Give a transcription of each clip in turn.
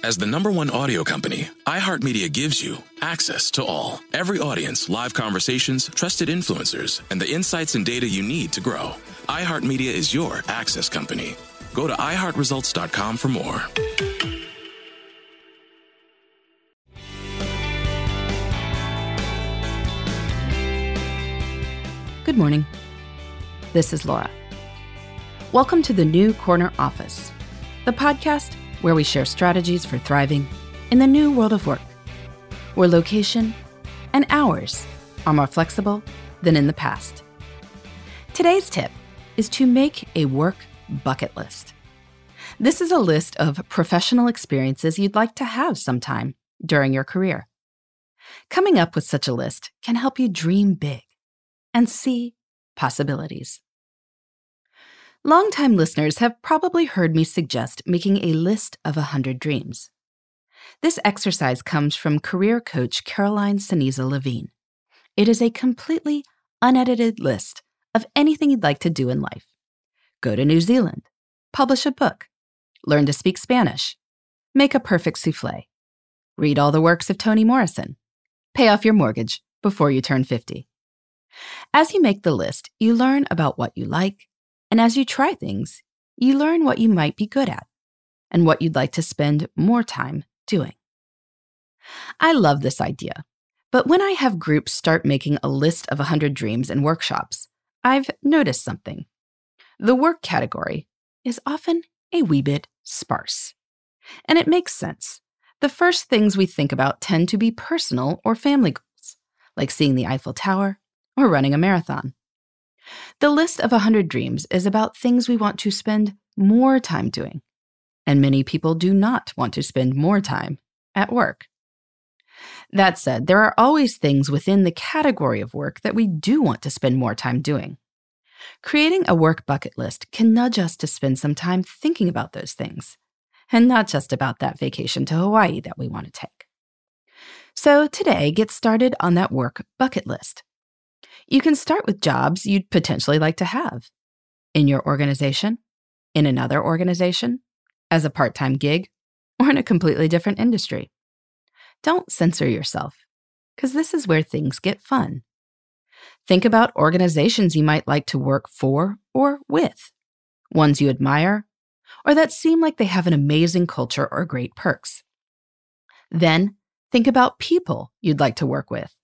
As the number one audio company, iHeartMedia gives you access to all. Every audience, live conversations, trusted influencers, and the insights and data you need to grow. iHeartMedia is your access company. Go to iHeartResults.com for more. Good morning. This is Laura. Welcome to the New Corner Office, the podcast where we share strategies for thriving in the new world of work, where location and hours are more flexible than in the past. Today's tip is to make a work bucket list. This is a list of professional experiences you'd like to have sometime during your career. Coming up with such a list can help you dream big and see possibilities. Longtime listeners have probably heard me suggest making a list of 100 dreams. This exercise comes from career coach Caroline Ceniza Levine. It is a completely unedited list of anything you'd like to do in life. Go to New Zealand, publish a book, learn to speak Spanish, make a perfect souffle, read all the works of Toni Morrison, pay off your mortgage before you turn 50. As you make the list, you learn about what you like, and as you try things, you learn what you might be good at and what you'd like to spend more time doing. I love this idea, but when I have groups start making a list of 100 dreams in workshops, I've noticed something. The work category is often a wee bit sparse. And it makes sense. The first things we think about tend to be personal or family goals, like seeing the Eiffel Tower or running a marathon. The list of 100 dreams is about things we want to spend more time doing, and many people do not want to spend more time at work. That said, there are always things within the category of work that we do want to spend more time doing. Creating a work bucket list can nudge us to spend some time thinking about those things, and not just about that vacation to Hawaii that we want to take. So, today, get started on that work bucket list. You can start with jobs you'd potentially like to have in your organization, in another organization, as a part time gig, or in a completely different industry. Don't censor yourself, because this is where things get fun. Think about organizations you might like to work for or with, ones you admire, or that seem like they have an amazing culture or great perks. Then think about people you'd like to work with.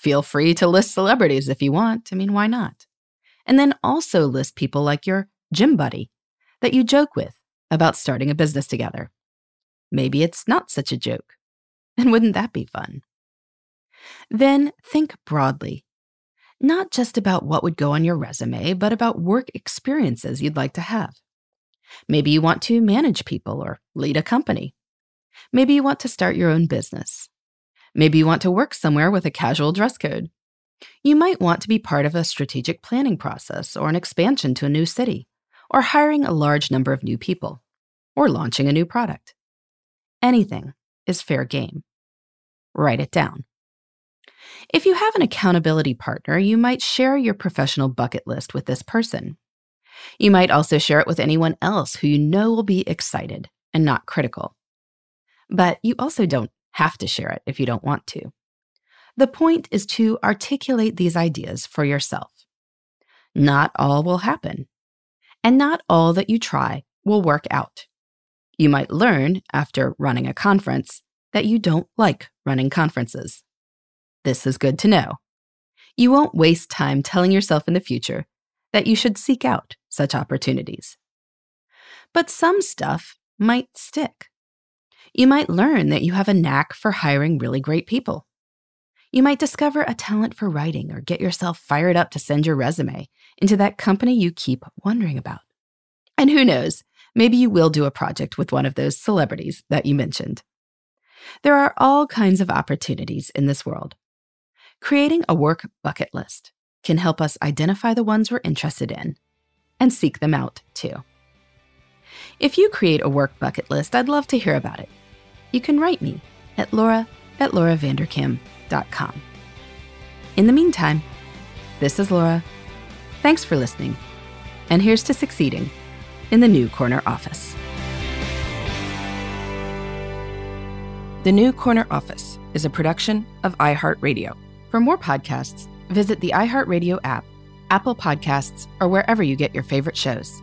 Feel free to list celebrities if you want. I mean, why not? And then also list people like your gym buddy that you joke with about starting a business together. Maybe it's not such a joke. And wouldn't that be fun? Then think broadly, not just about what would go on your resume, but about work experiences you'd like to have. Maybe you want to manage people or lead a company. Maybe you want to start your own business. Maybe you want to work somewhere with a casual dress code. You might want to be part of a strategic planning process or an expansion to a new city, or hiring a large number of new people, or launching a new product. Anything is fair game. Write it down. If you have an accountability partner, you might share your professional bucket list with this person. You might also share it with anyone else who you know will be excited and not critical. But you also don't have to share it if you don't want to. The point is to articulate these ideas for yourself. Not all will happen, and not all that you try will work out. You might learn, after running a conference, that you don't like running conferences. This is good to know. You won't waste time telling yourself in the future that you should seek out such opportunities. But some stuff might stick. You might learn that you have a knack for hiring really great people. You might discover a talent for writing or get yourself fired up to send your resume into that company you keep wondering about. And who knows, maybe you will do a project with one of those celebrities that you mentioned. There are all kinds of opportunities in this world. Creating a work bucket list can help us identify the ones we're interested in and seek them out too. If you create a work bucket list, I'd love to hear about it. You can write me at laura at lauravanderkam.com. In the meantime, this is Laura. Thanks for listening, and here's to succeeding in the New Corner Office. The New Corner Office is a production of iHeartRadio. For more podcasts, visit the iHeartRadio app, Apple Podcasts, or wherever you get your favorite shows.